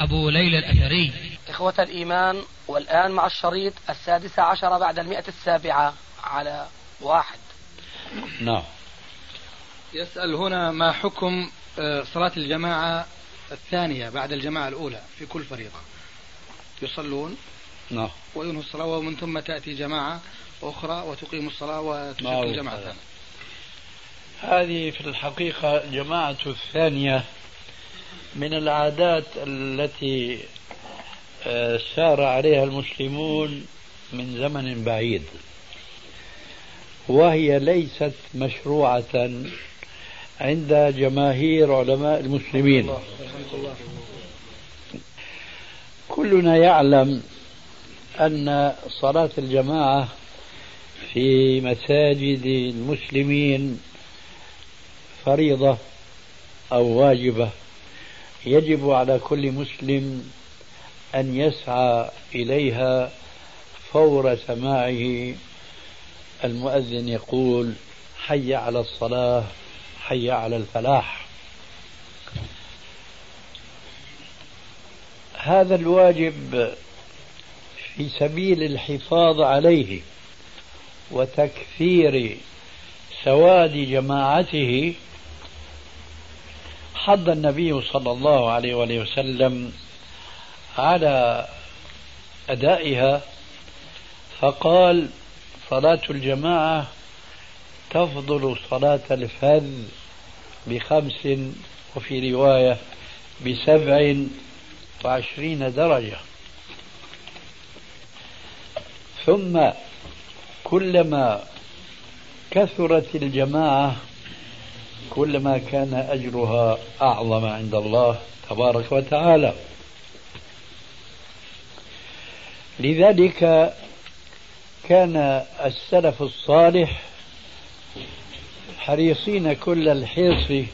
أبو ليلى الأثري. إخوة الإيمان والآن مع الشريط السادس عشر بعد المئة السابعة على واحد. نعم. يسأل هنا ما حكم آه، صلاة الجماعة الثانية بعد الجماعة الأولى في كل فريضة. يصلون؟ نعم. وينهوا الصلاة ومن ثم تأتي جماعة أخرى وتقيم الصلاة وتشكل. جماعة ثانية هذه في الحقيقة الجماعة الثانية من العادات التي آه، سار عليها المسلمون من زمن بعيد. وهي ليست مشروعة عند جماهير علماء المسلمين. كلنا يعلم أن صلاة الجماعة في مساجد المسلمين فريضة أو واجبة. يجب على كل مسلم أن يسعى إليها فور سماعه. المؤذن يقول حي على الصلاة حي على الفلاح. هذا الواجب في سبيل الحفاظ عليه وتكثير سواد جماعته حض النبي صلى الله عليه وآله وسلم على أدائها فقال صلاة الجماعة تفضل صلاة الفذ بخمس وفي رواية بسبع وعشرين درجة. ثم كلما كثرت الجماعة كلما كان أجرها أعظم عند الله تبارك وتعالى. لذلك كان السلف الصالح حريصين كل الحرص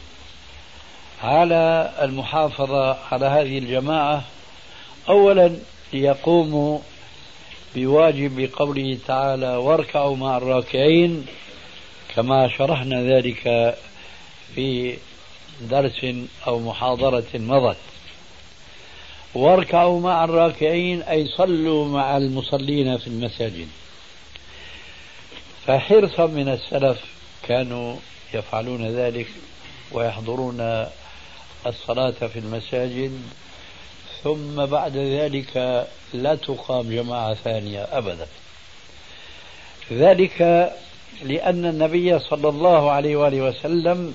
على المحافظة على هذه الجماعة. أولا ليقوموا بواجب قوله تعالى واركعوا مع الراكعين كما شرحنا ذلك في درس أو محاضرة مضت. واركعوا مع الراكعين أي صلوا مع المصلين في المساجد. فحرصا من السلف كانوا يفعلون ذلك ويحضرون الصلاة في المساجد. ثم بعد ذلك لا تقام جماعة ثانية أبدا. ذلك لأن النبي صلى الله عليه وآله وسلم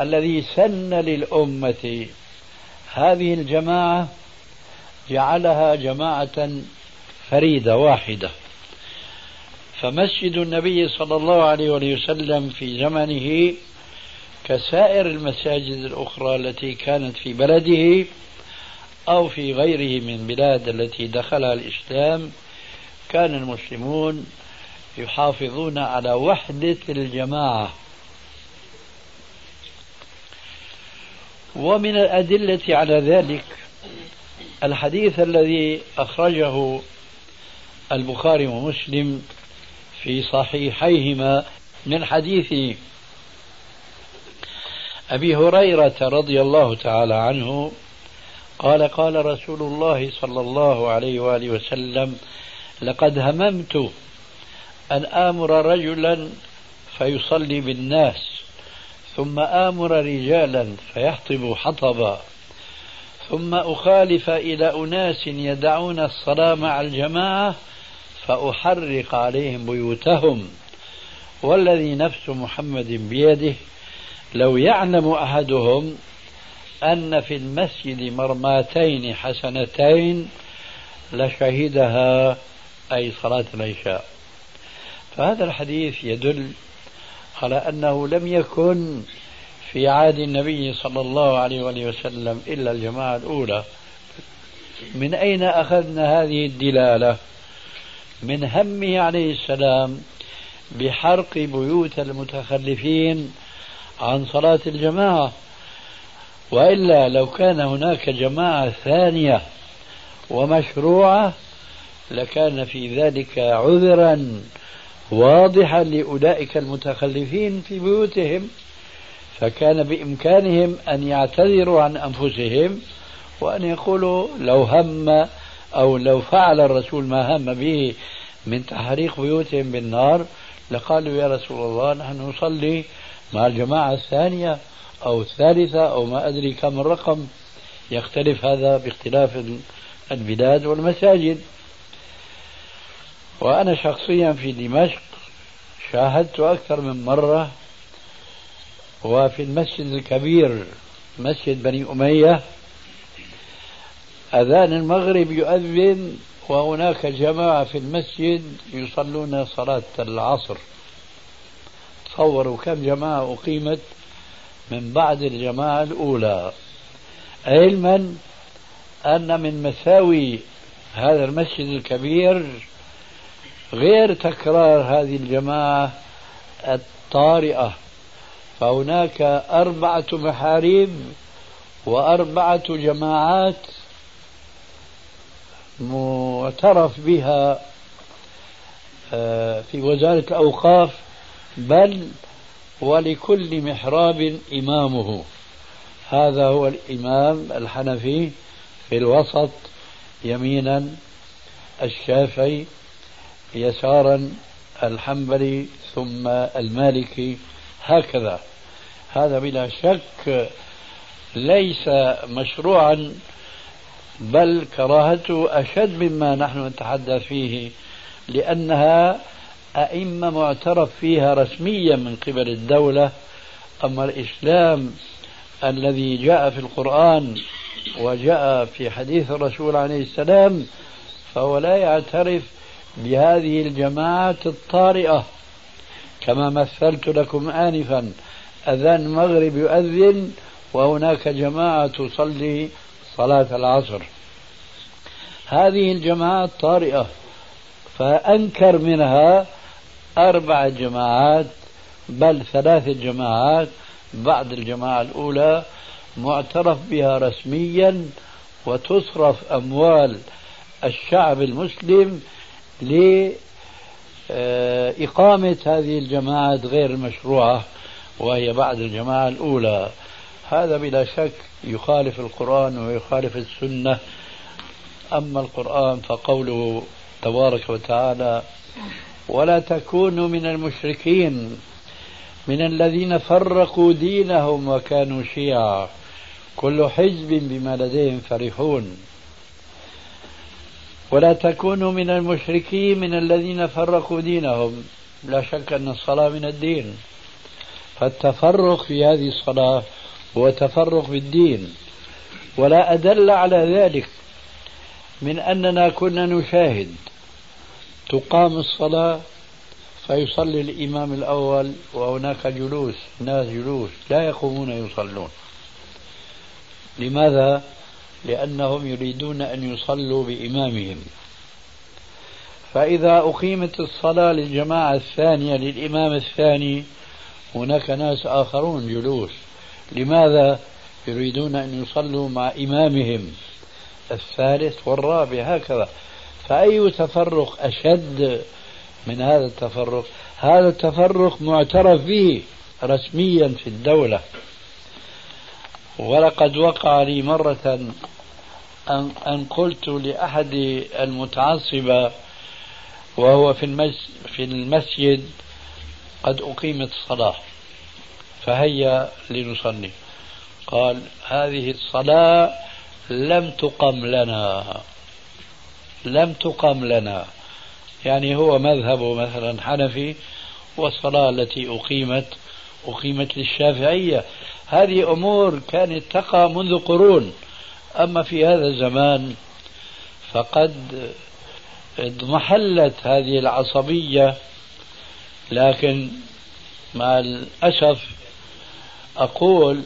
الذي سن للأمة. هذه الجماعة جعلها جماعة فريدة واحدة. فمسجد النبي صلى الله عليه وسلم في زمنه كسائر المساجد الأخرى التي كانت في بلده أو في غيره من بلاد التي دخلها الإسلام كان المسلمون يحافظون على وحدة الجماعة. ومن الأدلة على ذلك الحديث الذي أخرجه البخاري ومسلم في صحيحيهما من حديث أبي هريرة رضي الله تعالى عنه قال قال رسول الله صلى الله عليه وآله وسلم لقد هممت أن آمر رجلا فيصلي بالناس ثم آمر رجالا فيحطب حطبا. ثم أخالف إلى أناس يدعون الصلاة مع الجماعة فأحرق عليهم بيوتهم. والذي نفس محمد بيده لو يعلم أحدهم أن في المسجد مرماتين حسنتين لشهدها أي صلاة العشاء. فهذا الحديث يدل على أنه لم يكن في عهد النبي صلى الله عليه وآله وسلم إلا الجماعة الأولى. من أين أخذنا هذه الدلالة؟ من همه عليه السلام بحرق بيوت المتخلفين عن صلاة الجماعة. وإلا لو كان هناك جماعة ثانية ومشروعة لكان في ذلك عذرا. واضحا لأولئك المتخلفين في بيوتهم فكان بإمكانهم أن يعتذروا عن أنفسهم وأن يقولوا لو هم أو لو فعل الرسول ما هم به من تحريق بيوتهم بالنار لقالوا يا رسول الله نحن نصلي مع الجماعة الثانية أو الثالثة أو ما أدري كم الرقم يختلف هذا باختلاف البلاد والمساجد. وأنا شخصيا في دمشق شاهدت أكثر من مرة وفي المسجد الكبير مسجد بني أمية أذان المغرب يؤذن وهناك جماعة في المسجد يصلون صلاة العصر. تصوروا كم جماعة أقيمت من بعد الجماعة الأولى. علما أن من مساوي هذا المسجد الكبير غير تكرار هذه الجماعة الطارئة. فهناك أربعة محاريب وأربعة جماعات معترف بها آه، في وزارة الأوقاف بل ولكل محراب إمامه. هذا هو الإمام الحنفي في الوسط يمينا الشافعي. يسارا الحنبلي ثم المالكي هكذا. هذا بلا شك ليس مشروعا بل كراهته أشد مما نحن نتحدث فيه لأنها أئمة معترف فيها رسميا من قبل الدولة. أما الإسلام الذي جاء في القرآن وجاء في حديث الرسول عليه السلام فهو لا يعترف بهذه الجماعات الطارئة. كما مثلت لكم آنفا أذان المغرب يؤذن وهناك جماعة تصلي صلاة العصر. هذه الجماعات طارئة فأنكر منها أربع جماعات بل ثلاث جماعات بعد الجماعة الأولى معترف بها رسميا وتصرف أموال الشعب المسلم لإقامة هذه الجماعات غير المشروعة وهي بعد الجماعة الأولى. هذا بلا شك يخالف القرآن ويخالف السنة. أما القرآن فقوله تبارك وتعالى ولا تكونوا من المشركين من الذين فرقوا دينهم وكانوا شيعا. كل حزب بما لديهم فرحون. ولا تكونوا من المشركين من الذين فرقوا دينهم. لا شك أن الصلاة من الدين. فالتفرق في هذه الصلاة هو تفرق في الدين. ولا أدل على ذلك من أننا كنا نشاهد. تقام الصلاة فيصلي الإمام الأول وهناك جلوس ناس جلوس لا يقومون يصلون. لماذا؟ لأنهم يريدون أن يصلوا بإمامهم. فإذا أقيمت الصلاة للجماعة الثانية للإمام الثاني هناك ناس آخرون جلوس. لماذا؟ يريدون أن يصلوا مع إمامهم. الثالث والرابع هكذا. فأي تفرق أشد من هذا التفرق؟ هذا التفرق معترف به رسميا في الدولة. ولقد وقع لي مرة أن, قلت لأحد المتعصبة وهو في, في المسجد قد أقيمت الصلاة فهيا لنصلي. قال هذه الصلاة لم تقم لنا لم تقم لنا. يعني هو مذهبه مثلا حنفي والصلاة التي أقيمت أقيمت للشافعية. هذه أمور كانت تقع منذ قرون. أما في هذا الزمان فقد اضمحلت هذه العصبية لكن مع الأسف أقول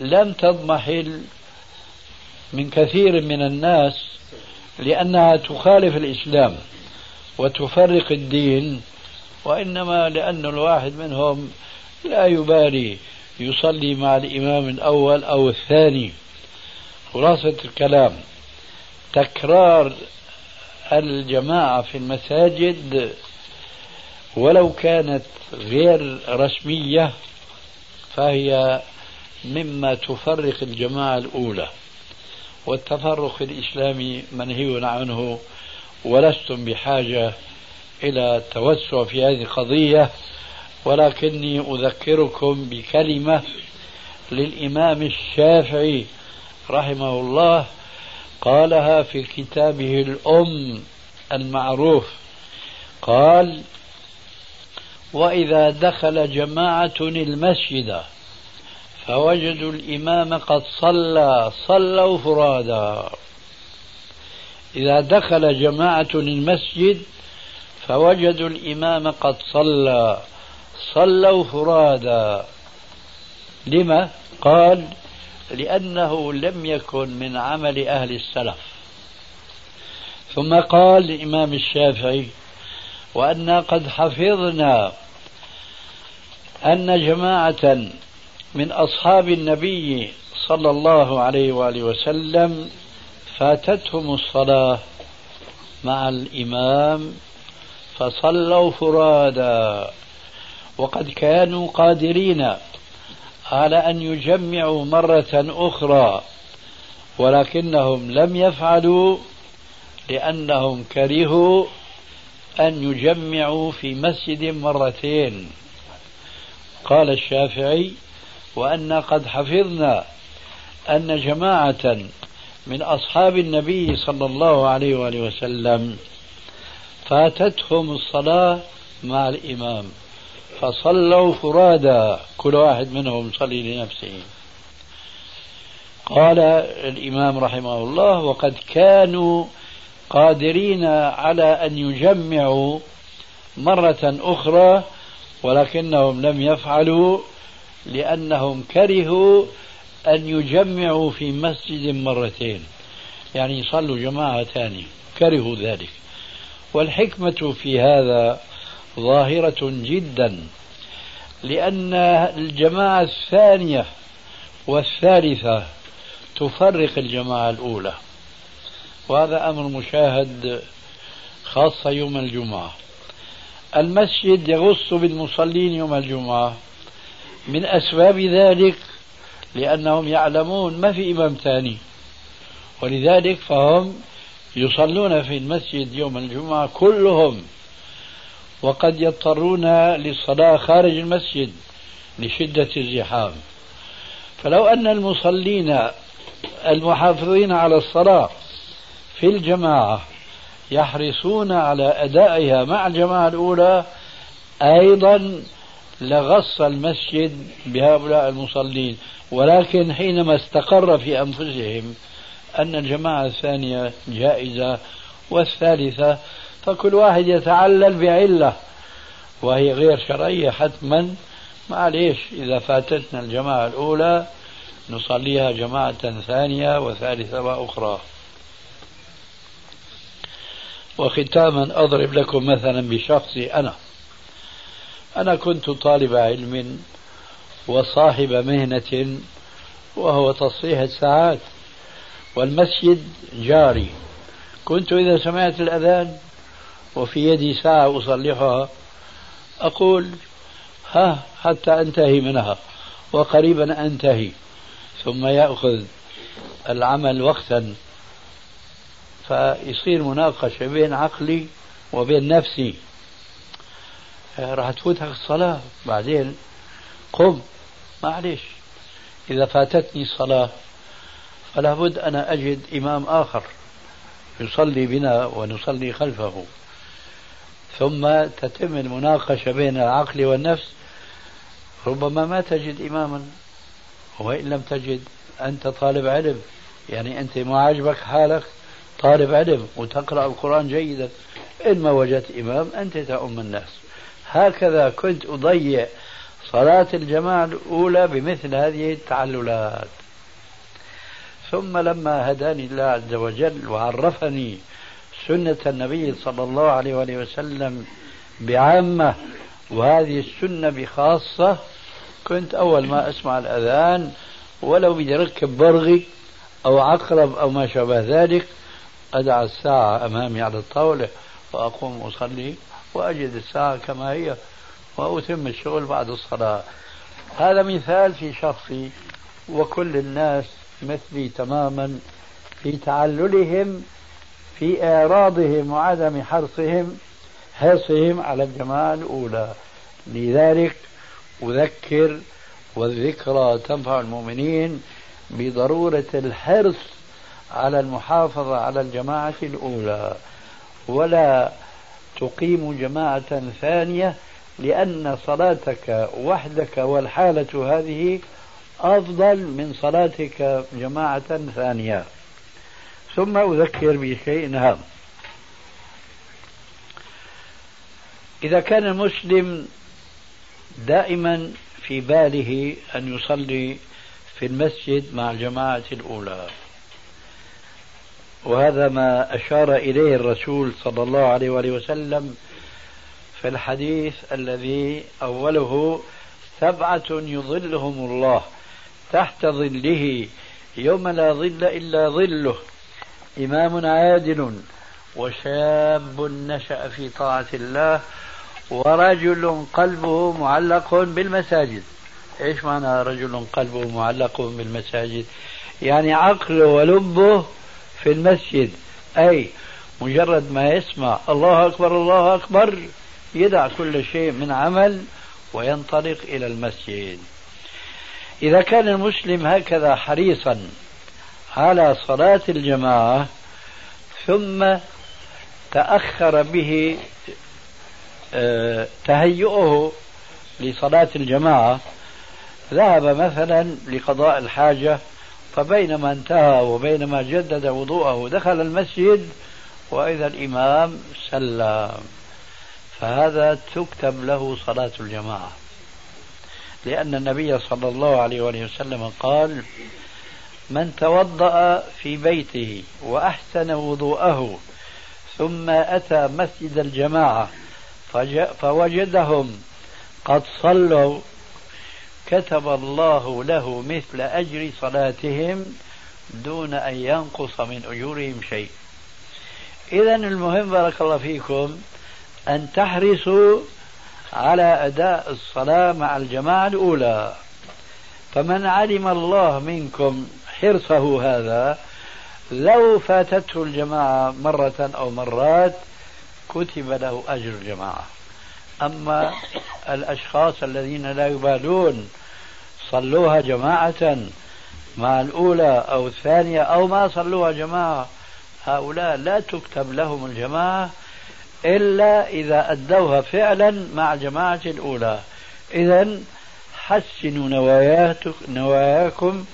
لم تضمحل من كثير من الناس لأنها تخالف الإسلام وتفرق الدين وإنما لأن الواحد منهم لا يبالي يصلي مع الإمام الأول أو الثاني. خلاصة الكلام. تكرار الجماعة في المساجد ولو كانت غير رسمية فهي مما تفرق الجماعة الأولى. والتفرق الإسلامي منهي عنه ولستم بحاجة إلى التوسع في هذه القضية. ولكني أذكركم بكلمة للإمام الشافعي رحمه الله قالها في كتابه الأم المعروف. قال وإذا دخل جماعة المسجد فوجدوا الإمام قد صلى صلوا فرادا إذا دخل جماعة المسجد فوجدوا الإمام قد صلى. صلوا فرادا. لما؟ قال لأنه لم يكن من عمل أهل السلف. ثم قال الإمام الشافعي وأنا قد حفظنا أن جماعة من أصحاب النبي صلى الله عليه وآله وسلم فاتتهم الصلاة مع الإمام فصلوا فرادا. وقد كانوا قادرين على أن يجمعوا مرة أخرى ولكنهم لم يفعلوا لأنهم كرهوا أن يجمعوا في مسجد مرتين. قال الشافعي وأن قد حفظنا أن جماعة من أصحاب النبي صلى الله عليه وآله وسلم فاتتهم الصلاة مع الإمام. فصلوا فرادا كل واحد منهم صلي لنفسه. قال الإمام رحمه الله وقد كانوا قادرين على أن يجمعوا مرة أخرى ولكنهم لم يفعلوا لأنهم كرهوا أن يجمعوا في مسجد مرتين. يعني يصلوا جماعة ثانية كرهوا ذلك. والحكمة في هذا ظاهرة جدا لأن الجماعة الثانية والثالثة تفرق الجماعة الأولى وهذا أمر مشاهد خاصة يوم الجمعة. المسجد يغص بالمصلين يوم الجمعة. من أسباب ذلك لأنهم يعلمون ما في إمام ثاني ولذلك فهم يصلون في المسجد يوم الجمعة كلهم. وقد يضطرون للصلاة خارج المسجد لشدة الزحام. فلو أن المصلين المحافظين على الصلاة في الجماعة يحرصون على أدائها مع الجماعة الأولى أيضا لغص المسجد بهؤلاء المصلين. ولكن حينما استقر في أنفسهم أن الجماعة الثانية جائزة والثالثة فكل واحد يتعلل بعلة وهي غير شرعية حتما. معليش إذا فاتتنا الجماعة الأولى نصليها جماعة ثانية وثالثة وأخرى. وختاما أضرب لكم مثلا بشخصي أنا. أنا كنت طالب علم وصاحب مهنة وهو تصحيح الساعات والمسجد جاري. كنت إذا سمعت الأذان وفي يدي ساعة أصلحها أقول ها حتى أنتهي منها وقريبا أنتهي ثم يأخذ العمل وقتا. فيصير مناقشة بين عقلي وبين نفسي. راح تفوتك الصلاة بعدين قم. معلش إذا فاتتني الصلاة فلا بد أنا أجد إمام آخر يصلي بنا ونصلي خلفه. ثم تتم المناقشة بين العقل والنفس. ربما ما تجد إماما وإن لم تجد أنت طالب علم. يعني أنت ما عجبك حالك طالب علم وتقرأ القرآن جيدا. إن ما وجدت إمام أنت تؤم الناس. هكذا كنت أضيع صلاة الجماعة الأولى بمثل هذه التعللات. ثم لما هداني الله عز وجل وعرفني سنة النبي صلى الله عليه وآله وسلم بعامة وهذه السنة بخاصة. كنت أول ما أسمع الأذان ولو بدي أركب برغي أو عقرب أو ما شابه ذلك أدع الساعة أمامي على الطاولة وأقوم أصلي وأجد الساعة كما هي وأتم الشغل بعد الصلاة. هذا مثال في شخصي وكل الناس مثلي تماما في تعللهم في إعراضهم وعدم حرصهم حرصهم على الجماعة الأولى. لذلك أذكر والذكرى تنفع المؤمنين بضرورة الحرص على المحافظة على الجماعة الأولى. ولا تقيم جماعة ثانية لأن صلاتك وحدك والحالة هذه أفضل من صلاتك جماعة ثانية. ثم أذكر بشيء هام إذا كان المسلم دائما في باله أن يصلي في المسجد مع الجماعة الأولى. وهذا ما أشار إليه الرسول صلى الله عليه وآله وسلم في الحديث الذي أوله سبعة يظلهم الله تحت ظله يوم لا ظل إلا ظله. إمام عادل وشاب نشأ في طاعة الله ورجل قلبه معلق بالمساجد. إيش معنى رجل قلبه معلق بالمساجد؟ يعني عقله ولبه في المسجد. أي مجرد ما يسمع الله أكبر الله أكبر يدع كل شيء من عمل وينطلق إلى المسجد. إذا كان المسلم هكذا حريصا على صلاة الجماعة ثم تأخر به آه، تهيئه لصلاة الجماعة. ذهب مثلا لقضاء الحاجة فبينما انتهى وبينما جدد وضوءه دخل المسجد وإذا الإمام سلم. فهذا تكتب له صلاة الجماعة. لأن النبي صلى الله عليه وسلم قال من توضأ في بيته وأحسن وضوءه ثم أتى مسجد الجماعة فوجدهم قد صلوا. كتب الله له مثل أجر صلاتهم دون أن ينقص من أجورهم شيء. إذا المهم بارك الله فيكم أن تحرصوا على أداء الصلاة مع الجماعة الأولى. فمن علم الله منكم حرصه هذا لو فاتته الجماعة مرة أو مرات كتب له أجر الجماعة. أما الأشخاص الذين لا يبالون صلوها جماعة مع الأولى أو الثانية أو ما صلوها جماعة هؤلاء لا تكتب لهم الجماعة إلا إذا أدوها فعلا مع الجماعة الأولى. إذا حسنوا نواياكم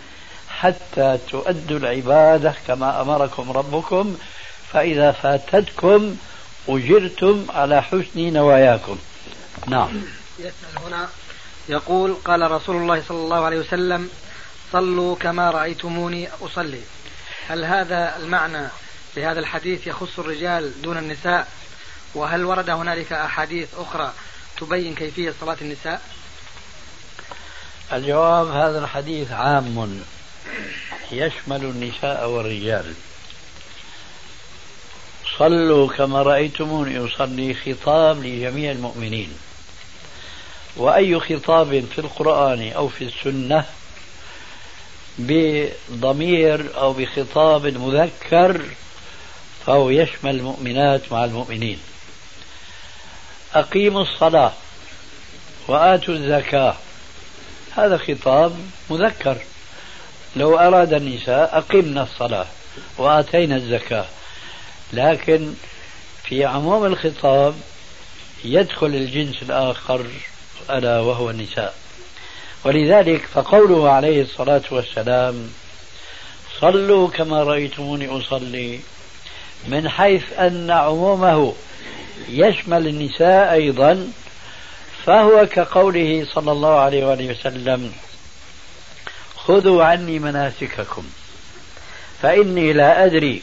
حتى تؤدوا العبادة كما أمركم ربكم فإذا فاتتكم أجرتم على حسن نواياكم. نعم. يسأل هنا يقول قال رسول الله صلى الله عليه وسلم صلوا كما رأيتموني أصلي. هل هذا المعنى لهذا الحديث يخص الرجال دون النساء؟ وهل ورد هنالك أحاديث أخرى تبين كيفية صلاة النساء؟ الجواب هذا الحديث عام. يشمل النساء والرجال. صلوا كما رأيتموني أصلي خطاب لجميع المؤمنين. وأي خطاب في القرآن أو في السنة بضمير أو بخطاب مذكر فهو يشمل المؤمنات مع المؤمنين. أقيموا الصلاة وآتوا الزكاة. هذا خطاب مذكر. لو أراد النساء أقمنا الصلاة وآتينا الزكاة. لكن في عموم الخطاب يدخل الجنس الآخر ألا وهو النساء. ولذلك فقوله عليه الصلاة والسلام صلوا كما رأيتموني أصلي. من حيث أن عمومه يشمل النساء أيضا فهو كقوله صلى الله عليه وسلم خذوا عني مناسككم. فإني لا أدري.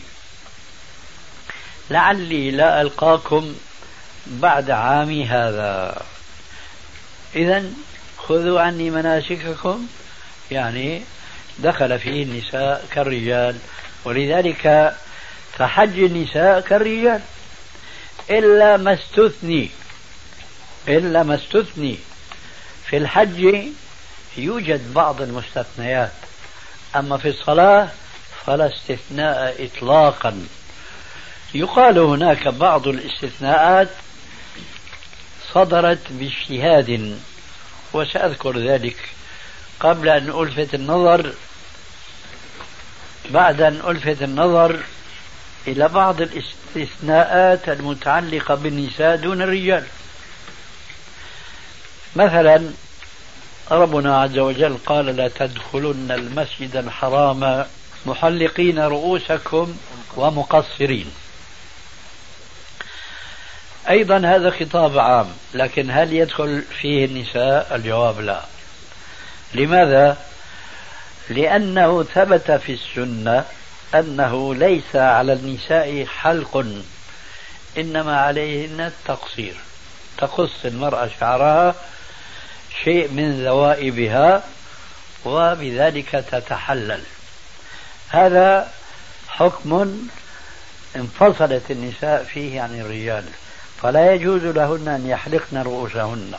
لعلي لا ألقاكم بعد عامي هذا. إذا خذوا عني مناسككم. يعني دخل فيه النساء كالرجال. ولذلك فحج النساء كالرجال. إلا ما استثني. إلا ما استثني. في الحج يوجد بعض المستثنيات أما في الصلاة فلا استثناء إطلاقا. يقال هناك بعض الاستثناءات صدرت باجتهاد وسأذكر ذلك. قبل أن ألفت النظر بعد أن ألفت النظر إلى بعض الاستثناءات المتعلقة بالنساء دون الرجال. مثلا ربنا عز وجل قال لا تدخلن المسجد الحرام محلقين رؤوسكم ومقصرين. أيضا هذا خطاب عام لكن هل يدخل فيه النساء؟ الجواب لا. لماذا؟ لأنه ثبت في السنة أنه ليس على النساء حلق إنما عليهن التقصير. تقص المرأة شعرها شيء من ذوائبها وبذلك تتحلل. هذا حكم انفصلت النساء فيه عن الرجال فلا يجوز لهن أن يحلقن رؤوسهن.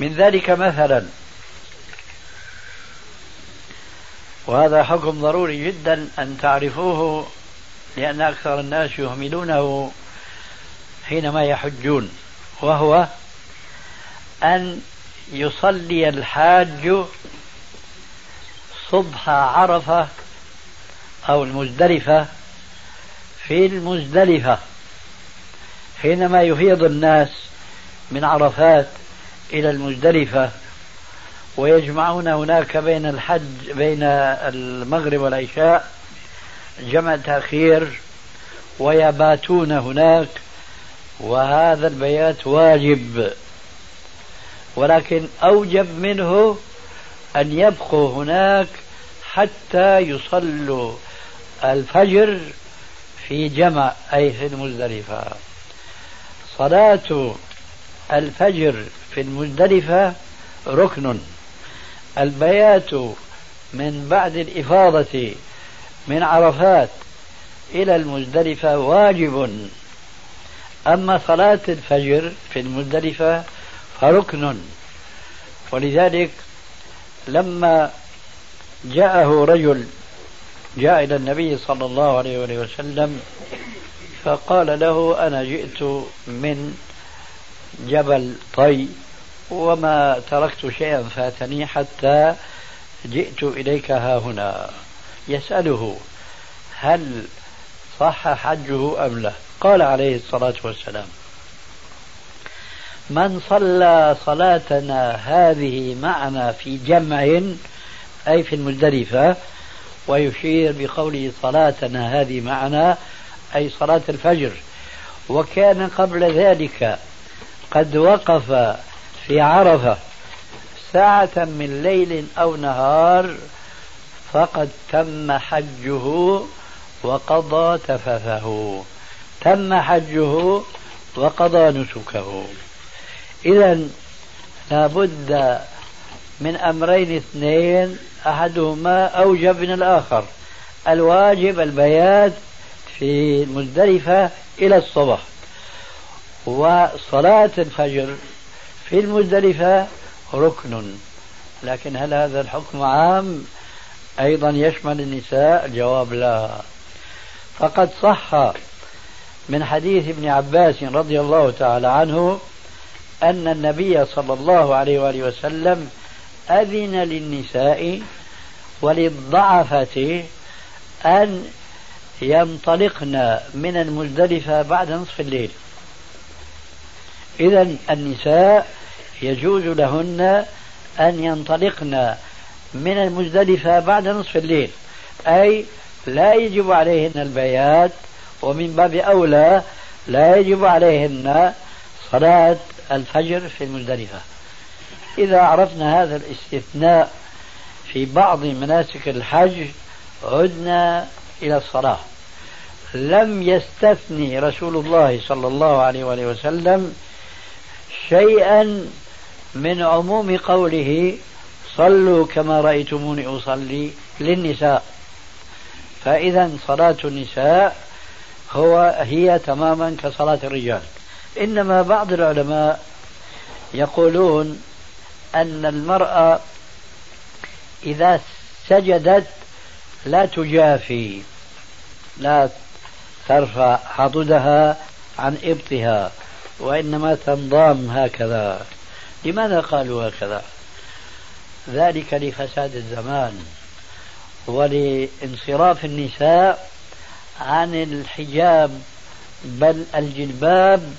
من ذلك مثلا وهذا حكم ضروري جدا أن تعرفوه لأن أكثر الناس يهملونه حينما يحجون وهو أن يصلي الحاج صبح عرفة أو المزدلفة في المزدلفة حينما يفيض الناس من عرفات إلى المزدلفة ويجمعون هناك بين الحج بين المغرب والعشاء جمع تأخير ويباتون هناك وهذا البيات واجب. ولكن أوجب منه أن يبقوا هناك حتى يصلوا الفجر في جمع أي في المزدلفة. صلاة الفجر في المزدلفة ركن. البيات من بعد الإفاضة من عرفات إلى المزدلفة واجب. أما صلاة الفجر في المزدلفة فركن ولذلك لما جاءه رجل جاء إلى النبي صلى الله عليه وسلم فقال له أنا جئت من جبل طي وما تركت شيئا فاتني حتى جئت إليك ها هنا. يسأله هل صح حجه أم لا؟ قال عليه الصلاة والسلام. من صلى صلاتنا هذه معنا في جمع أي في المزدلفة ويشير بقوله صلاتنا هذه معنا أي صلاة الفجر. وكان قبل ذلك قد وقف في عرفة ساعة من ليل أو نهار فقد تم حجه وقضى تفثه. تم حجه وقضى نسكه. إذا لابد من أمرين اثنين أحدهما أوجب من الآخر. الواجب البيات في المزدلفة إلى الصبح. وصلاة الفجر في المزدلفة ركن. لكن هل هذا الحكم عام؟ أيضا يشمل النساء؟ الجواب لا. فقد صح من حديث ابن عباس رضي الله تعالى عنه أن النبي صلى الله عليه وآله وسلم أذن للنساء وللضعفة أن ينطلقن من المزدلفة بعد نصف الليل. إذا النساء يجوز لهن أن ينطلقن من المزدلفة بعد نصف الليل. أي لا يجب عليهن البيات ومن باب أولى لا يجب عليهن صلاة الفجر في المزدلفة. إذا عرفنا هذا الاستثناء في بعض مناسك الحج عدنا إلى الصلاة. لم يستثني رسول الله صلى الله عليه وآله وسلم شيئا من عموم قوله صلوا كما رأيتموني أصلي للنساء. فإذا صلاة النساء هو هي تماما كصلاة الرجال. إنما بعض العلماء يقولون أن المرأة إذا سجدت لا تجافي لا ترفع حدودها عن إبطها وإنما تنضام هكذا. لماذا قالوا هكذا؟ ذلك لفساد الزمان ولانصراف النساء عن الحجاب بل الجلباب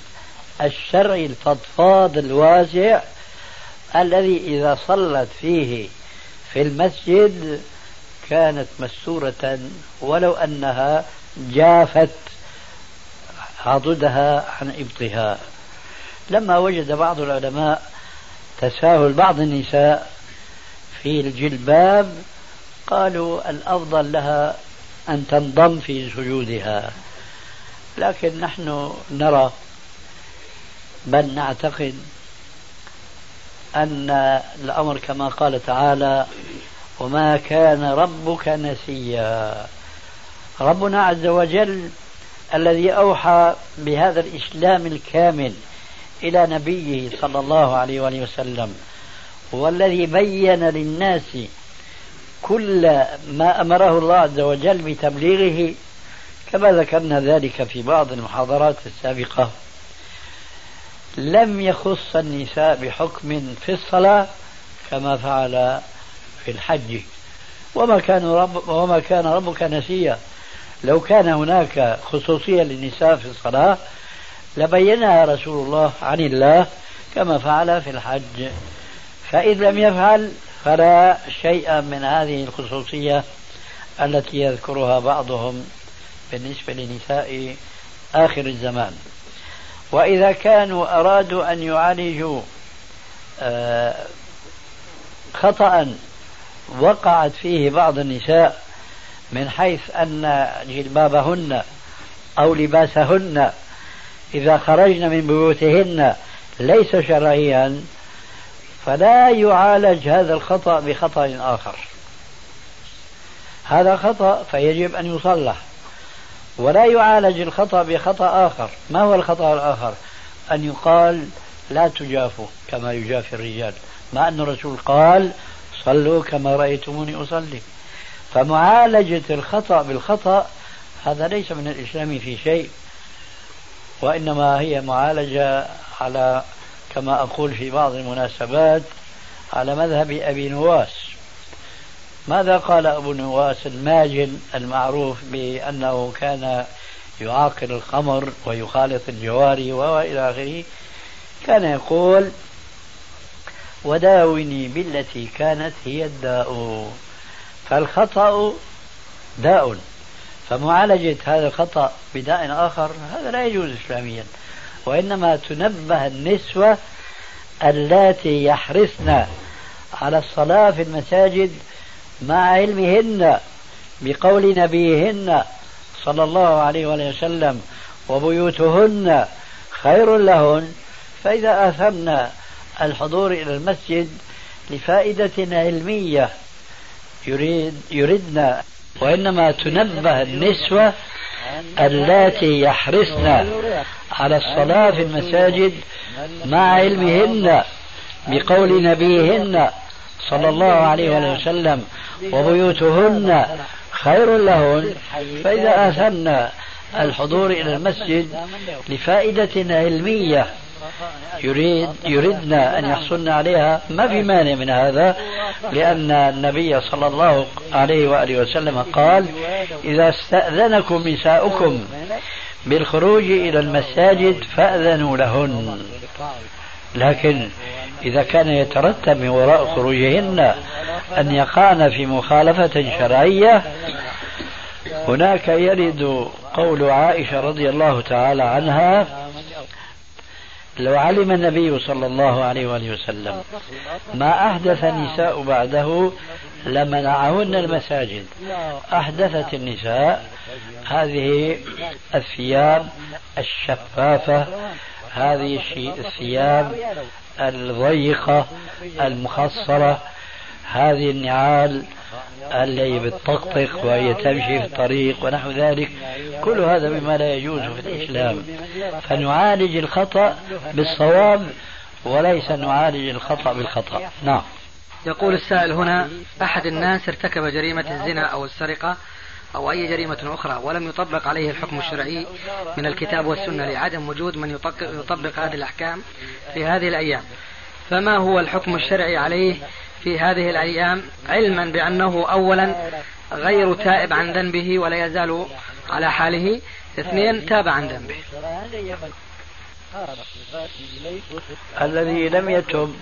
الشرعي الفضفاض الواسع الذي إذا صلت فيه في المسجد كانت مستورة ولو أنها جافت عضدها عن إبطها. لما وجد بعض العلماء تساهل بعض النساء في الجلباب قالوا الأفضل لها أن تنضم في سجودها. لكن نحن نرى بل نعتقد أن الأمر كما قال تعالى وما كان ربك نسيا. ربنا عز وجل الذي أوحى بهذا الإسلام الكامل إلى نبيه صلى الله عليه وآله وسلم والذي بين للناس كل ما أمره الله عز وجل بتبليغه كما ذكرنا ذلك في بعض المحاضرات السابقة. لم يخص النساء بحكم في الصلاة كما فعل في الحج. وما كان رب وما كان ربك نسيا. لو كان هناك خصوصية للنساء في الصلاة لبينها رسول الله عن الله كما فعل في الحج. فإن لم يفعل فلا شيء من هذه الخصوصية التي يذكرها بعضهم بالنسبة لنساء آخر الزمان. وإذا كانوا أرادوا أن يعالجوا آه، خطأ وقعت فيه بعض النساء من حيث أن جلبابهن أو لباسهن إذا خرجن من بيوتهن ليس شرعيا فلا يعالج هذا الخطأ بخطأ آخر. هذا خطأ فيجب أن يصلح. ولا يعالج الخطأ بخطأ آخر. ما هو الخطأ الآخر؟ أن يقال لا تجافوا كما يجافي الرجال. مع أن الرسول قال صلوا كما رأيتموني أصلي. فمعالجة الخطأ بالخطأ هذا ليس من الإسلام في شيء وإنما هي معالجة على كما أقول في بعض المناسبات على مذهب أبي نواس. ماذا قال أبو نواس الماجن المعروف بأنه كان يعاقل الخمر ويخالط الجواري وإلى آخره؟ كان يقول وداوني بالتي كانت هي الداء. فالخطأ داء. فمعالجة هذا الخطأ بداء آخر هذا لا يجوز إسلاميا. وإنما تنبه النسوة اللاتي يحرصن على الصلاة في المساجد مع علمهن بقول نبيهن صلى الله عليه وسلم وبيوتهن خير لهن. فإذا آثرن الحضور إلى المسجد لفائدة علمية يريد يردن وإنما تنبه النسوة اللاتي يحرصن على الصلاة في المساجد مع علمهن بقول نبيهن صلى الله عليه وسلم. وبيوتهن خير لهن. فإذا آثرن الحضور إلى المسجد لفائدة علمية يريد يردن أن يحصلن عليها. ما في مانع من هذا لأن النبي صلى الله عليه وآله وسلم قال إذا استأذنكم نساؤكم بالخروج إلى المساجد فأذنوا لهن. لكن إذا كان يترتب من وراء خروجهن أن يقعن في مخالفة شرعية هناك يرد قول عائشة رضي الله تعالى عنها لو علم النبي صلى الله عليه وآله وسلم ما أحدث النساء بعده لمنعهن المساجد. أحدثت النساء هذه الثياب الشفافة هذه الثياب الضيقة المخصرة هذه النعال التي بتطقطق وهي تمشي في الطريق ونحو ذلك كل هذا مما لا يجوز في الإسلام. فنعالج الخطأ بالصواب وليس نعالج الخطأ بالخطأ. نعم. يقول السائل هنا أحد الناس ارتكب جريمة الزنا أو السرقة أو أي جريمة أخرى ولم يطبق عليه الحكم الشرعي من الكتاب والسنة لعدم وجود من يطبق هذه الأحكام في هذه الأيام. فما هو الحكم الشرعي عليه في هذه الأيام؟ علما بأنه أولا غير تائب عن ذنبه ولا يزال على حاله. اثنين تاب عن ذنبه. الذي لم يتب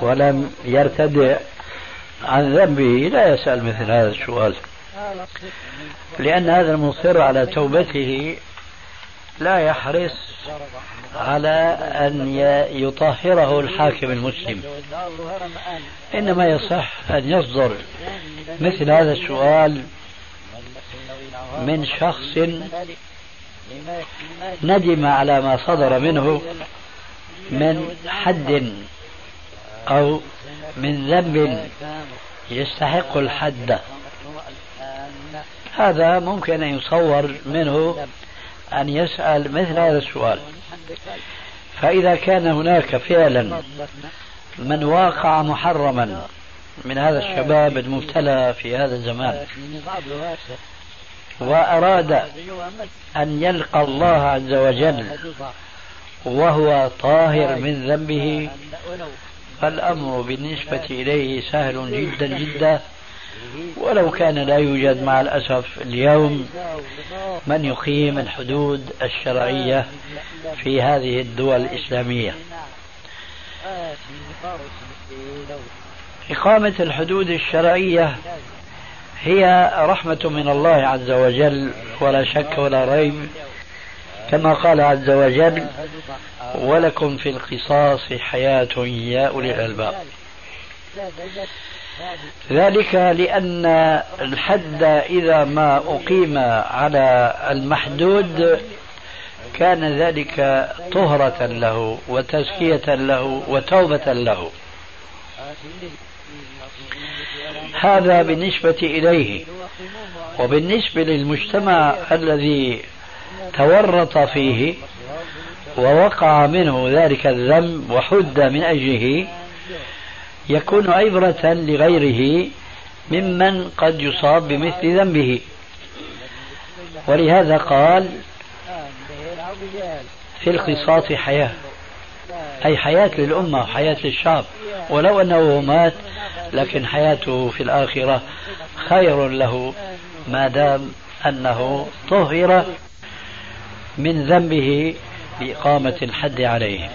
ولم يرتدع عن ذنبه لا يسأل مثل هذا السؤال. لأن هذا المصر على توبته لا يحرص على أن يطهره الحاكم المسلم. إنما يصح أن يصدر مثل هذا السؤال من شخص ندم على ما صدر منه من حد أو من ذنب يستحق الحد. هذا ممكن أن يصور منه أن يسأل مثل هذا السؤال. فإذا كان هناك فعلا من واقع محرما من هذا الشباب المبتلى في هذا الزمان وأراد أن يلقى الله عز وجل وهو طاهر من ذنبه فالأمر بالنسبة إليه سهل جدا جدا. ولو كان لا يوجد مع الأسف اليوم من يقيم الحدود الشرعية في هذه الدول الإسلامية. إقامة الحدود الشرعية هي رحمة من الله عز وجل ولا شك ولا ريب. كما قال عز وجل ولكم في القصاص حياة يا أولي الألباب. ذلك لأن الحد إذا ما أقيم على المحدود كان ذلك طهرة له وتزكية له وتوبة له. هذا بالنسبة إليه وبالنسبة للمجتمع الذي تورط فيه ووقع منه ذلك الذنب وحد من أجله يكون عبرة لغيره ممن قد يصاب بمثل ذنبه. ولهذا قال في القصاص حياة. أي حياة للأمة وحياة للشعب. ولو أنه مات لكن حياته في الآخرة خير له ما دام أنه طهر من ذنبه بإقامة الحد عليه.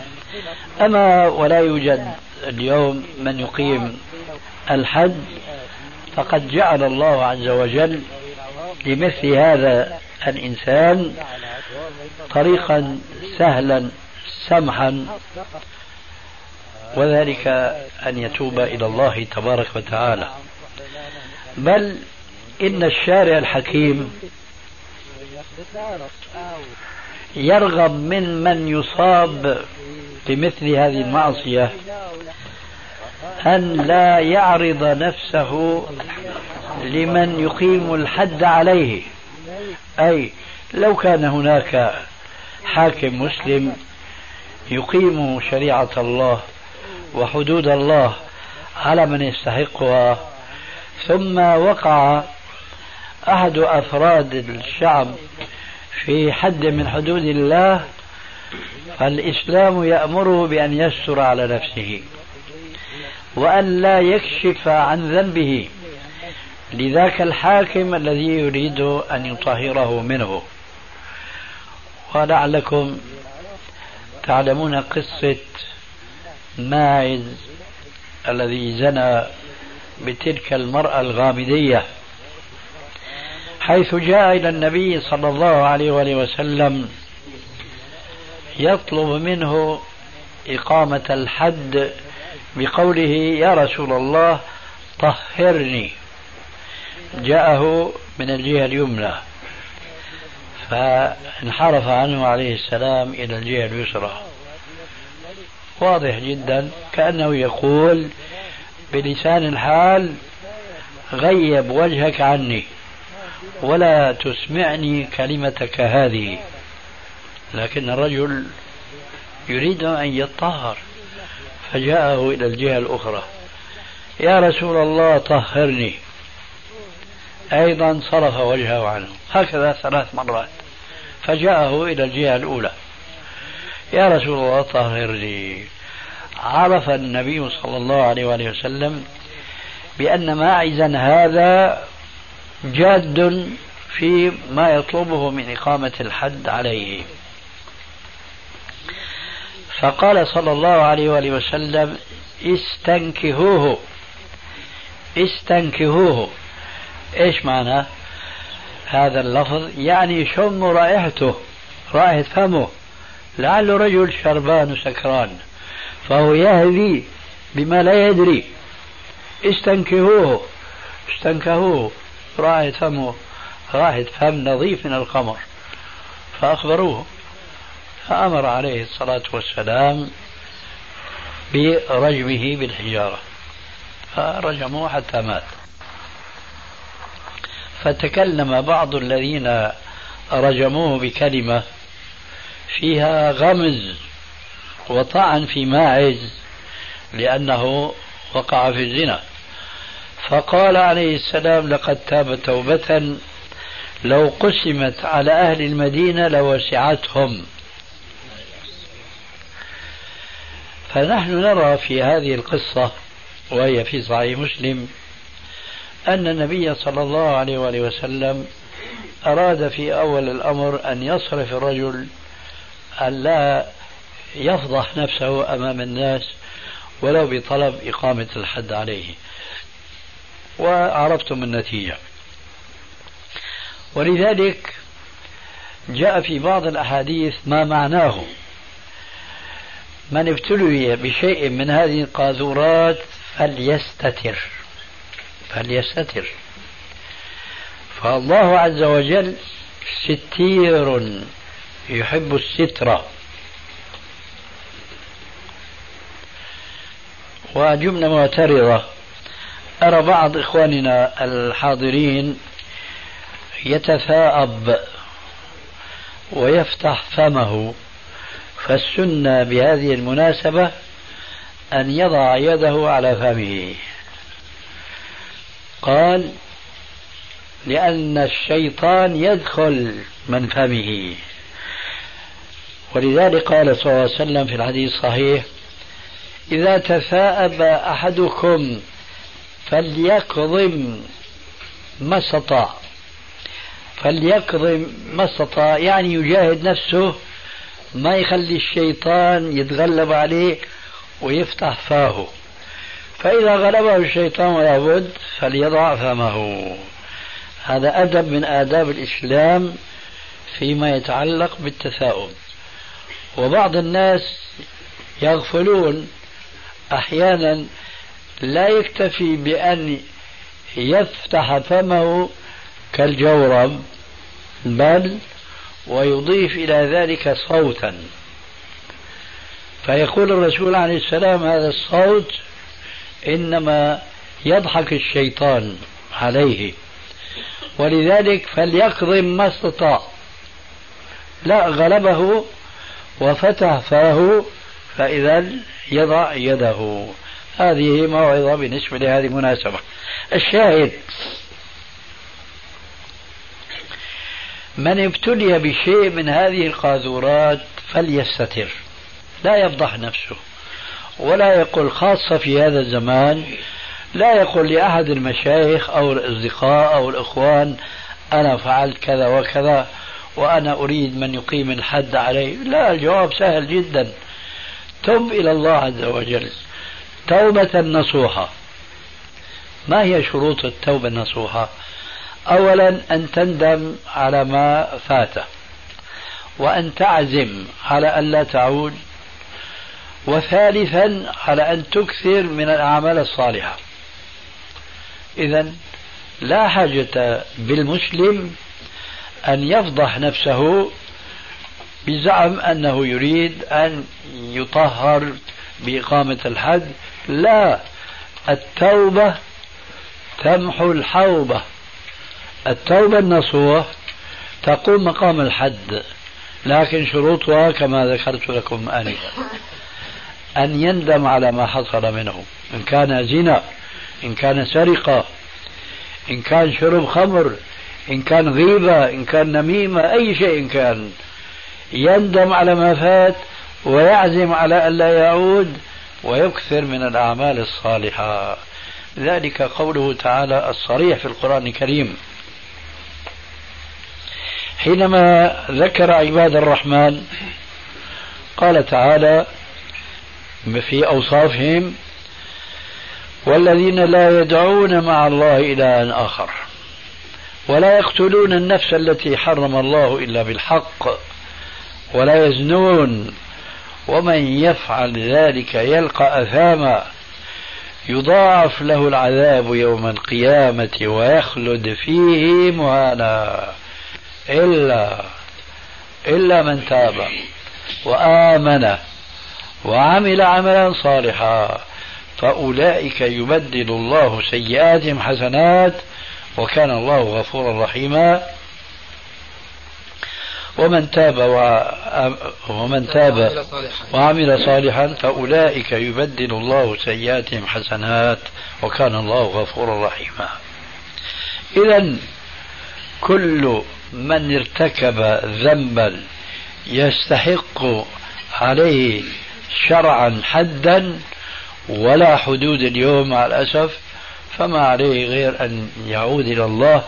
أما ولا يوجد اليوم من يقيم الحد فقد جعل الله عز وجل لمثل هذا الإنسان طريقا سهلا سمحا وذلك أن يتوب إلى الله تبارك وتعالى. بل إن الشارع الحكيم يرغب من من يصاب بمثل هذه المعصية أن لا يعرض نفسه لمن يقيم الحد عليه. أي لو كان هناك حاكم مسلم يقيم شريعة الله وحدود الله على من يستحقها ثم وقع أحد أفراد الشعب في حد من حدود الله فالإسلام يأمره بأن يستر على نفسه وأن لا يكشف عن ذنبه لذاك الحاكم الذي يريد أن يطهره منه ولعلكم تعلمون قصة ماعز الذي زنى بتلك المرأة الغامدية حيث جاء إلى النبي صلى الله عليه وآله وسلم يطلب منه إقامة الحد بقوله يا رسول الله طهرني. جاءه من الجهة اليمنى. فانحرف عنه عليه السلام إلى الجهة اليسرى. واضح جدا كأنه يقول بلسان الحال غيب وجهك عني ولا تسمعني كلمتك هذه. لكن الرجل يريد أن يطهر فجاءه إلى الجهة الأخرى. يا رسول الله طهرني. أيضا صرف وجهه عنه. هكذا ثلاث مرات. فجاءه إلى الجهة الأولى. يا رسول الله طهرني. عرف النبي صلى الله عليه وآله وسلم بأن ماعزا هذا جاد في ما يطلبه من إقامة الحد عليه. فقال صلى الله عليه وآله وسلم استنكهوه. استنكهوه. إيش معنى هذا اللفظ؟ يعني شم رائحته رائحة فمه. لعله رجل شربان وسكران فهو يهدي بما لا يدري. استنكهوه. استنكهوه. رائحة فمه رائحة فم نظيف من الخمر فأخبروه. فأمر عليه الصلاة والسلام برجمه بالحجارة فرجموه حتى مات. فتكلم بعض الذين رجموه بكلمة فيها غمز وطعن في ماعز لأنه وقع في الزنا. فقال عليه السلام لقد تاب توبة لو قسمت على أهل المدينة لوسعتهم. فنحن نرى في هذه القصة وهي في صحيح مسلم أن النبي صلى الله عليه وآله وسلم أراد في أول الأمر أن يصرف الرجل أن لا يفضح نفسه أمام الناس ولو بطلب إقامة الحد عليه. وعرفتم النتيجة. ولذلك جاء في بعض الأحاديث ما معناه. من ابتلي بشيء من هذه القاذورات فليستتر. فليستتر. فالله عز وجل ستير يحب الستر. وجملة معترضة. أرى بعض إخواننا الحاضرين يتثاءب ويفتح فمه. فالسنة بهذه المناسبة أن يضع يده على فمه. قال لأن الشيطان يدخل من فمه. ولذلك قال صلى الله عليه وسلم في الحديث الصحيح إذا تثاءب أحدكم فليكظم ما استطاع. فليكظم ما استطاع يعني يجاهد نفسه ما يخلي الشيطان يتغلب عليه ويفتح فاه. فإذا غلبه الشيطان ولا بد فليضع فمه. هذا أدب من آداب الإسلام فيما يتعلق بالتثاؤب. وبعض الناس يغفلون أحيانا لا يكتفي بأن يفتح فمه كالجورب بل ويضيف إلى ذلك صوتا. فيقول الرسول عليه السلام هذا الصوت إنما يضحك الشيطان عليه. ولذلك فليقضم ما استطاع لا غلبه وفتح فاه فإذا يضع يده. هذه موعظة بالنسبة لهذه المناسبة. الشاهد من ابتلي بشيء من هذه القاذورات فليستتر. لا يفضح نفسه ولا يقول خاصة في هذا الزمان لا يقول لأحد المشايخ أو الأصدقاء أو الإخوان أنا فعلت كذا وكذا وأنا أريد من يقيم الحد علي لا الجواب سهل جدا. تب إلى الله عز وجل. توبة نصوحة. ما هي شروط التوبة النصوحة؟ أولا أن تندم على ما فات وأن تعزم على أن لا تعود وثالثا على أن تكثر من الأعمال الصالحة. إذا لا حاجة بالمسلم أن يفضح نفسه بزعم أنه يريد أن يطهر بإقامة الحد لا التوبة تمحو الحوبة التوبة النصوح تقوم مقام الحد لكن شروطها كما ذكرت لكم آنفا. أن يندم على ما حصل منه. إن كان زنا إن كان سرقة إن كان شرب خمر إن كان غيبة إن كان نميمة أي شيء كان. يندم على ما فات ويعزم على ألا يعود ويكثر من الأعمال الصالحة. ذلك قوله تعالى الصريح في القرآن الكريم. حينما ذكر عباد الرحمن قال تعالى في أوصافهم والذين لا يدعون مع الله إلها آخر ولا يقتلون النفس التي حرم الله إلا بالحق ولا يزنون ومن يفعل ذلك يلقى أثاما يضاعف له العذاب يوم القيامة ويخلد فيه مهانا إلا إلا من تاب وآمن وعمل عملا صالحا فأولئك يبدل الله سيئاتهم حسنات وكان الله غفورا رحيما. ومن تاب ومن تاب وعمل صالحا فأولئك يبدل الله سيئاتهم حسنات وكان الله غفورا رحيما. إذا كل من ارتكب ذنبا يستحق عليه شرعا حدا ولا حدود اليوم مع الأسف. فما عليه غير أن يعود إلى الله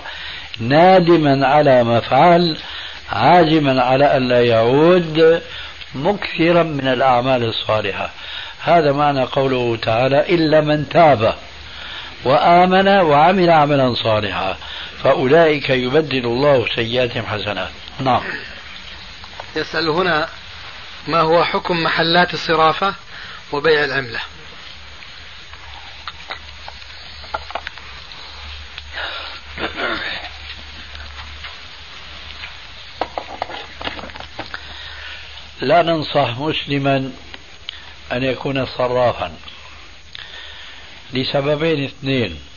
نادما على ما فعل عازما على أن لا يعود مكثرا من الأعمال الصالحة. هذا معنى قوله تعالى إلا من تاب وآمن وعمل عملا صالحا. فأولئك يبدل الله سيئاتهم حسنات. نعم. يسأل هنا ما هو حكم محلات الصرافة وبيع العملة؟ لا ننصح مسلما أن يكون صرافا لسببين اثنين.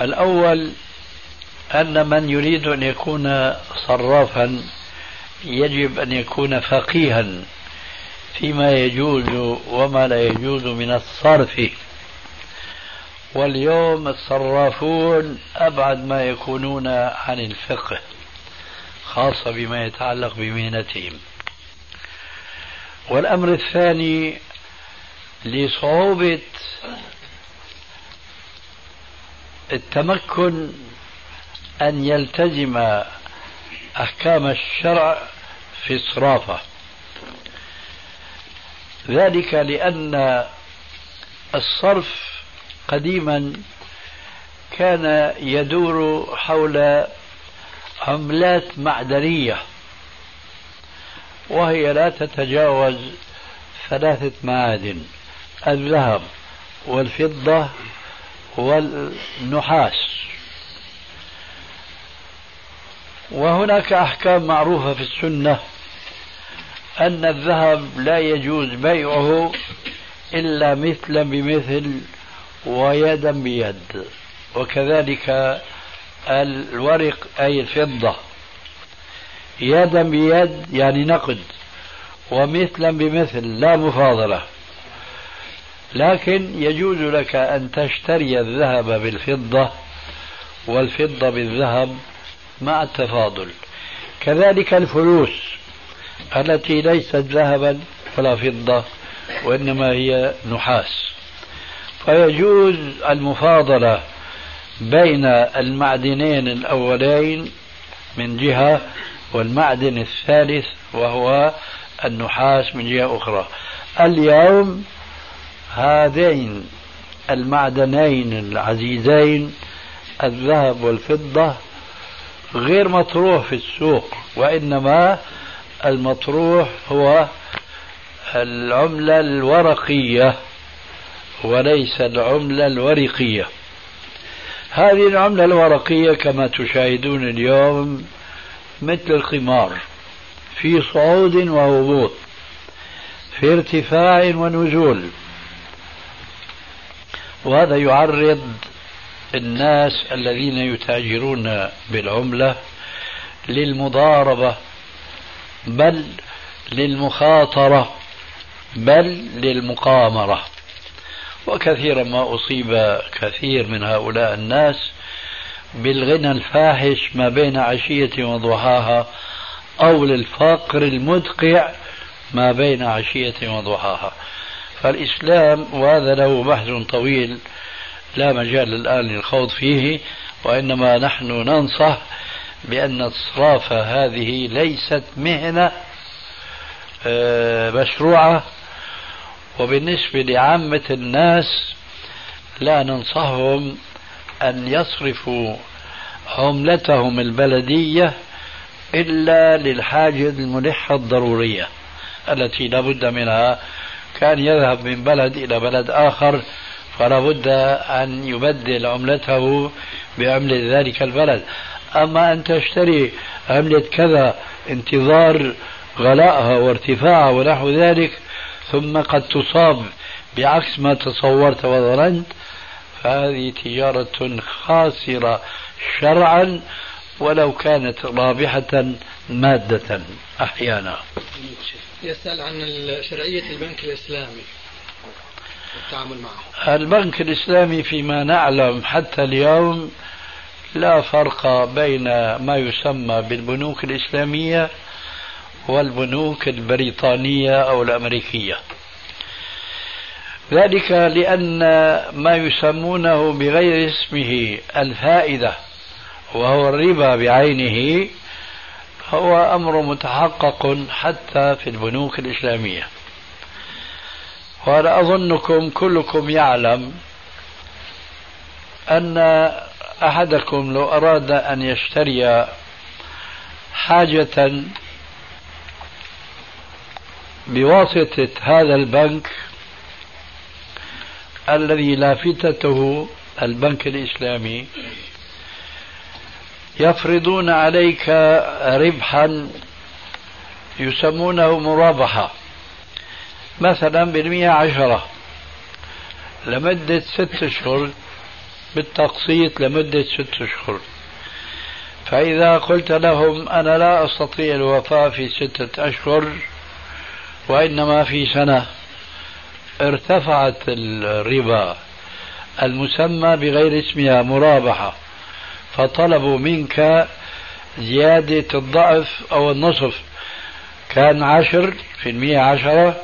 الأول أن من يريد أن يكون صرافا يجب أن يكون فقيها فيما يجوز وما لا يجوز من الصرف. واليوم الصرافون أبعد ما يكونون عن الفقه خاصة بما يتعلق بمهنتهم. والأمر الثاني لصعوبة التمكن أن يلتزم أحكام الشرع في الصرافة ذلك لأن الصرف قديما كان يدور حول عملات معدنية وهي لا تتجاوز ثلاثة معادن الذهب والفضة والنحاس. وهناك أحكام معروفة في السنة أن الذهب لا يجوز بيعه إلا مثلا بمثل ويدا بيد وكذلك الورق أي الفضة. يدا بيد يعني نقد ومثلا بمثل لا مفاضلة. لكن يجوز لك أن تشتري الذهب بالفضة والفضة بالذهب مع التفاضل. كذلك الفلوس التي ليست ذهبا ولا فضة وإنما هي نحاس. فيجوز المفاضلة بين المعدنين الأولين من جهة والمعدن الثالث وهو النحاس من جهة أخرى. اليوم هذين المعدنين العزيزين الذهب والفضة غير مطروح في السوق وإنما المطروح هو العملة الورقية وليس العملة الورقية. هذه العملة الورقية كما تشاهدون اليوم مثل القمار في صعود وهبوط في ارتفاع ونزول. وهذا يعرض الناس الذين يتاجرون بالعملة للمضاربة بل للمخاطرة بل للمقامرة. وكثيرا ما أصيب كثير من هؤلاء الناس بالغنى الفاحش ما بين عشية وضحاها أو للفقر المدقع ما بين عشية وضحاها. فالإسلام وهذا له بحث طويل لا مجال الآن للخوض فيه وإنما نحن ننصح بأن الصرافة هذه ليست مهنة آه، مشروعة. وبالنسبة لعامة الناس لا ننصحهم أن يصرفوا عملتهم البلدية إلا للحاجة الملحة الضرورية التي لا بد منها كان يذهب من بلد إلى بلد آخر فلا بد أن يبدل عملته بعملة ذلك البلد. أما أن تشتري عملة كذا انتظار غلائها وارتفاعها ونحو ذلك ثم قد تصاب بعكس ما تصورت وظننت فهذه تجارة خاسرة شرعا. ولو كانت رابحة مادة أحيانا. يسأل عن شرعية البنك الإسلامي التعامل معه. البنك الإسلامي فيما نعلم حتى اليوم لا فرق بين ما يسمى بالبنوك الإسلامية والبنوك البريطانية أو الأمريكية. ذلك لأن ما يسمونه بغير اسمه الفائدة. وهو الربا بعينه هو أمر متحقق حتى في البنوك الإسلامية. وأنا أظنكم كلكم يعلم أن أحدكم لو أراد أن يشتري حاجة بواسطة هذا البنك الذي لافتته البنك الإسلامي يفرضون عليك ربحا يسمونه مرابحة مثلا بالمئة عشرة لمدة ست أشهر بالتقسيط لمدة ست أشهر فإذا قلت لهم أنا لا أستطيع الوفاء في ستة أشهر وإنما في سنة ارتفعت الربا المسمى بغير اسمها مرابحة فطلبوا منك زيادة الضعف أو النصف. كان عشر في المية عشرة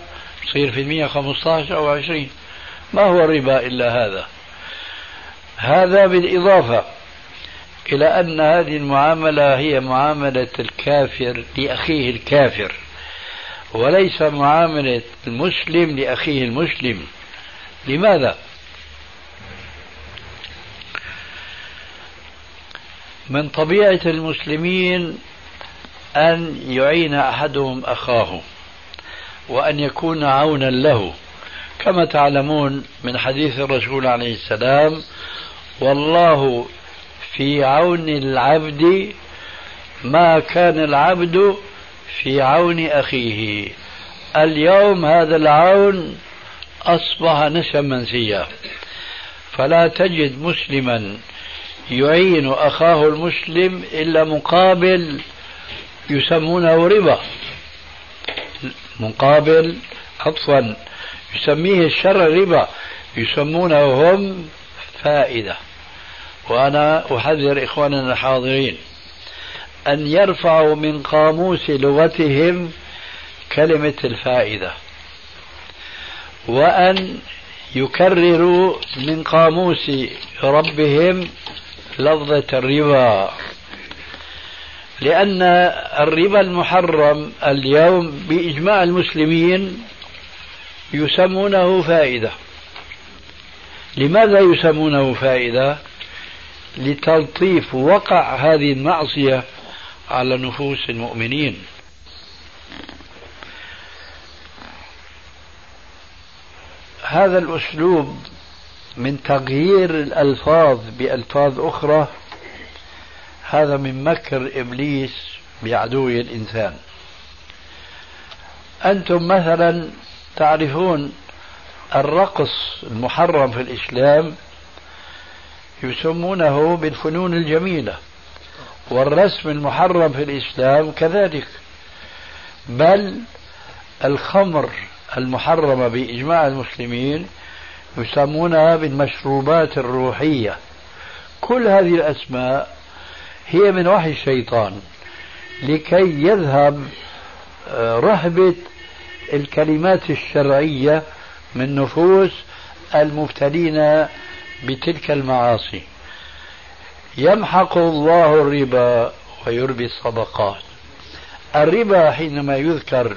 يصير في المية خمسة أو عشرين. ما هو الربا إلا هذا؟ هذا بالإضافة إلى أن هذه المعاملة هي معاملة الكافر لأخيه الكافر وليس معاملة المسلم لأخيه المسلم. لماذا؟ من طبيعة المسلمين أن يعين أحدهم أخاه وأن يكون عونا له. كما تعلمون من حديث الرسول عليه السلام والله في عون العبد ما كان العبد في عون أخيه. اليوم هذا العون أصبح نسا منسيا. فلا تجد مسلما يعين أخاه المسلم إلا مقابل يسمونه ربا. مقابل عفوا يسميه الشر ربا. يسمونه هم فائدة. وأنا أحذر إخواننا الحاضرين أن يرفعوا من قاموس لغتهم كلمة الفائدة. وأن يكرروا من قاموس ربهم لفظة الربا. لأن الربا المحرم اليوم بإجماع المسلمين يسمونه فائدة. لماذا يسمونه فائدة؟ لتلطيف وقع هذه المعصية على نفوس المؤمنين. هذا الأسلوب من تغيير الألفاظ بألفاظ أخرى هذا من مكر إبليس بعدو الإنسان. أنتم مثلا تعرفون الرقص المحرم في الإسلام يسمونه بالفنون الجميلة والرسم المحرم في الإسلام كذلك بل الخمر المحرمة بإجماع المسلمين يسمونها بالمشروبات الروحية. كل هذه الأسماء هي من وحي الشيطان لكي يذهب آه، رهبة الكلمات الشرعية من نفوس المبتلين بتلك المعاصي. يمحق الله الربا ويربي الصدقات. الربا حينما يذكر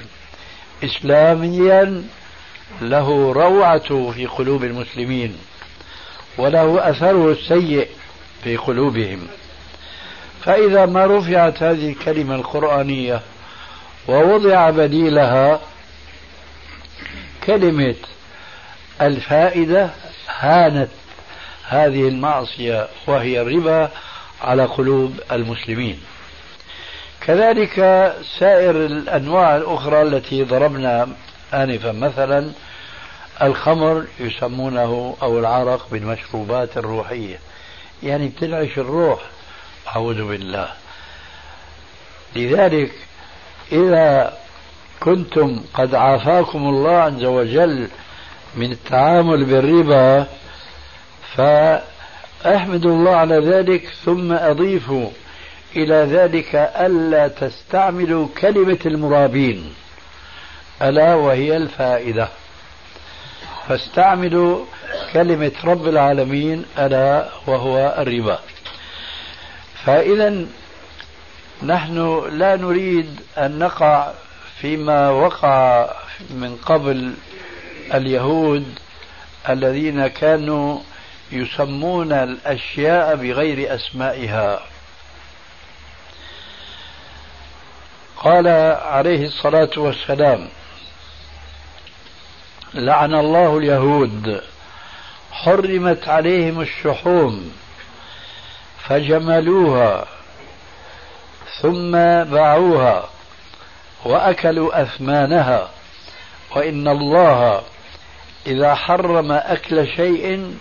إسلاميا له روعة في قلوب المسلمين وله أثره السيء في قلوبهم. فإذا ما رفعت هذه الكلمة القرآنية ووضع بديلها كلمة الفائدة هانت هذه المعصية وهي الربا على قلوب المسلمين. كذلك سائر الأنواع الأخرى التي ضربنا آنفا. مثلا الخمر يسمونه أو العرق بالمشروبات الروحية. يعني بتنعش الروح. أعوذ بالله. لذلك إذا كنتم قد عافاكم الله عز وجل من التعامل بالربا فأحمدوا الله على ذلك ثم أضيفوا إلى ذلك ألا تستعملوا كلمة المرابين. ألا وهي الفائدة. فاستعملوا كلمة رب العالمين ألا وهو الربا. فإذا نحن لا نريد أن نقع فيما وقع من قبل اليهود الذين كانوا يسمون الأشياء بغير أسمائها. قال عليه الصلاة والسلام لعن الله اليهود. حرمت عليهم الشحوم. فجملوها. ثم باعوها. وأكلوا أثمانها. وإن الله إذا حرم أكل شيء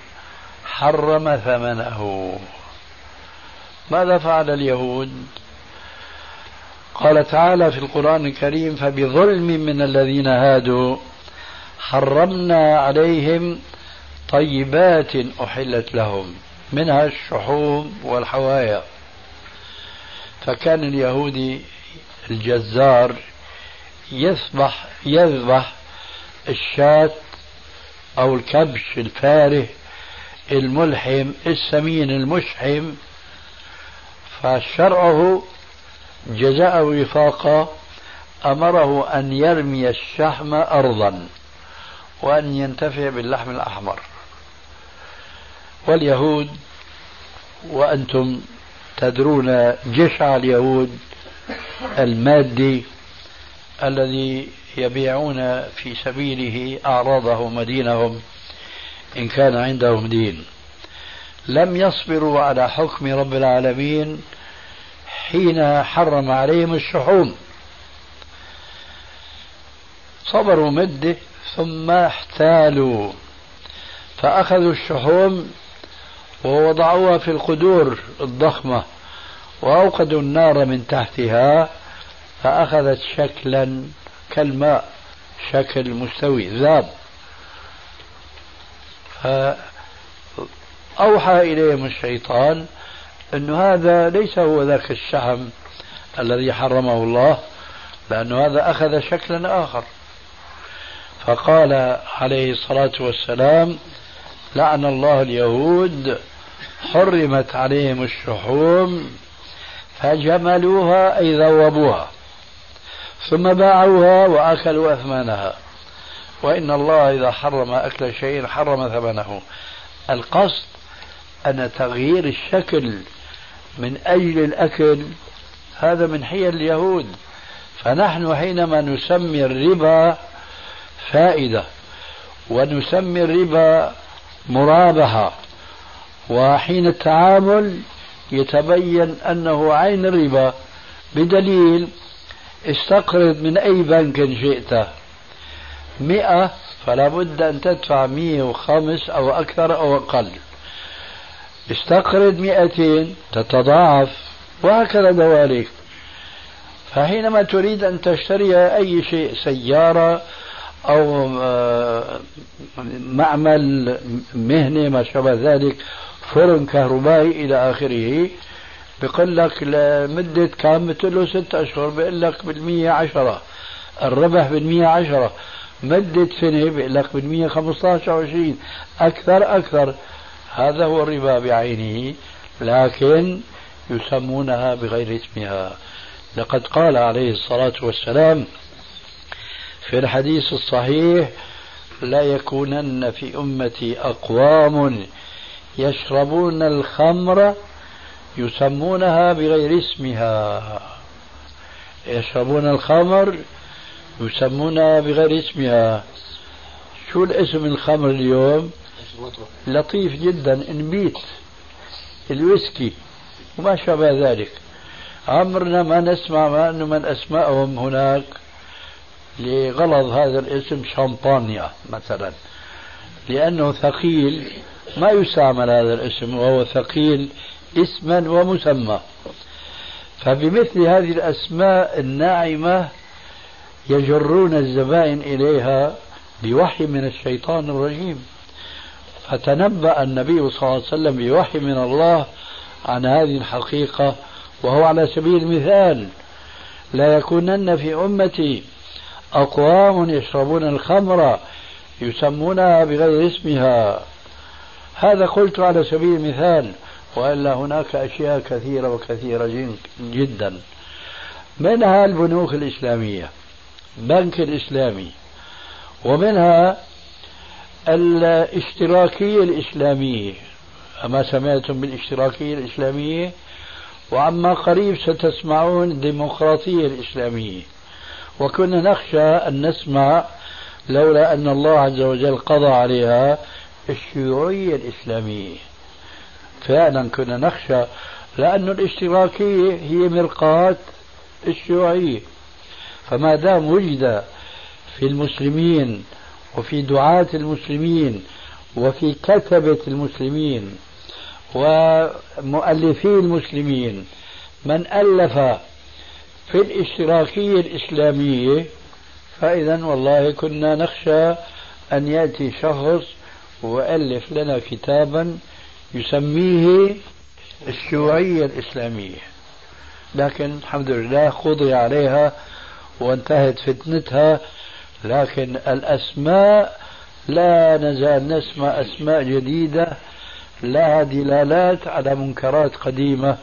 حرم ثمنه. ماذا فعل اليهود؟ قال تعالى في القرآن الكريم فبظلم من الذين هادوا حرمنا عليهم طيبات أحلت لهم منها الشحوم والحوايا. فكان اليهودي الجزار يذبح يذبح الشاة أو الكبش الفاره الملحم السمين المشحم فشرعه جزاء وفاقا أمره أن يرمي الشحم أرضا. وأن ينتفع باللحم الأحمر. واليهود وأنتم تدرون جشع اليهود المادي الذي يبيعون في سبيله أعراضهم ودينهم إن كان عندهم دين. لم يصبروا على حكم رب العالمين حين حرم عليهم الشحوم. صبروا مدة ثم احتالوا. فأخذوا الشحوم ووضعوها في القدور الضخمة وأوقدوا النار من تحتها فأخذت شكلا كالماء شكل مستوي ذاب. فأوحى إليهم الشيطان أن هذا ليس هو ذاك الشحم الذي حرمه الله لأن هذا أخذ شكلا آخر. فقال عليه الصلاة والسلام لعن الله اليهود حرمت عليهم الشحوم فجملوها أي ذوبوها ثم باعوها وأكلوا أثمانها وإن الله إذا حرم أكل شيء حرم ثمنه. القصد أن تغيير الشكل من أجل الأكل هذا من حيل اليهود. فنحن حينما نسمي الربا فائدة. ونسمي الربا مرابحة وحين التعامل يتبين أنه عين الربا بدليل استقرض من أي بنك شئت. مئة فلا بد أن تدفع مئة وخمس أو أكثر أو أقل. استقرض مئتين تتضاعف وهكذا دواليك. فحينما تريد أن تشتري أي شيء سيارة أو آه، معمل مهنة ما شابه ذلك فرن كهربائي إلى آخره. بيقول لك لمدة كم؟ بتقول له ست أشهر. بيقول لك بالمية عشرة. الربح بالمية عشرة. مدة سنة بيقول لك بالمية خمسة عشر أكثر أكثر. هذا هو الربا بعينه. لكن يسمونها بغير اسمها. لقد قال عليه الصلاة والسلام في الحديث الصحيح لا يكونن في أمتي أقوام يشربون الخمر يسمونها بغير اسمها. يشربون الخمر يسمونها بغير اسمها. شو الاسم الخمر اليوم؟ لطيف جدا إنبيت الويسكي وما شابه ذلك. عمرنا ما نسمع ما أنه من أسمائهم هناك. لغلظ هذا الاسم شامبانيا مثلا. لأنه ثقيل ما يستعمل هذا الاسم وهو ثقيل اسما ومسمى. فبمثل هذه الأسماء الناعمة يجرون الزبائن إليها بوحي من الشيطان الرجيم. فتنبأ النبي صلى الله عليه وسلم بوحي من الله عن هذه الحقيقة وهو على سبيل المثال لا يكونن في أمتي أقوام يشربون الخمر يسمونها بغير اسمها. هذا قلت على سبيل المثال وإلا هناك أشياء كثيرة وكثيرة جدا. منها البنوك الإسلامية بنك الإسلامي ومنها الاشتراكيه الاسلاميه أما سمعتم بالاشتراكيه الاسلاميه وعما قريب ستسمعون الديمقراطيه الإسلامية. وكنا نخشى أن نسمع لولا أن الله عز وجل قضى عليها الشيوعيه الإسلامية. فعلا كنا نخشى لأن الاشتراكية هي مرقاة الشيوعية. فما دام وجد في المسلمين وفي دعاة المسلمين وفي كتبة المسلمين ومؤلفي المسلمين من ألف في الاشتراكية الإسلامية. فإذا والله كنا نخشى أن يأتي شخص وألف لنا كتابا يسميه الشيوعية الإسلامية. لكن الحمد لله قضي عليها وانتهت فتنتها. لكن الأسماء لا نزال نسمع أسماء جديدة لها دلالات على منكرات قديمة.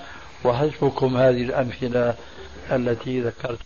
وحسبكم هذه الأمثلة التي ذكرت.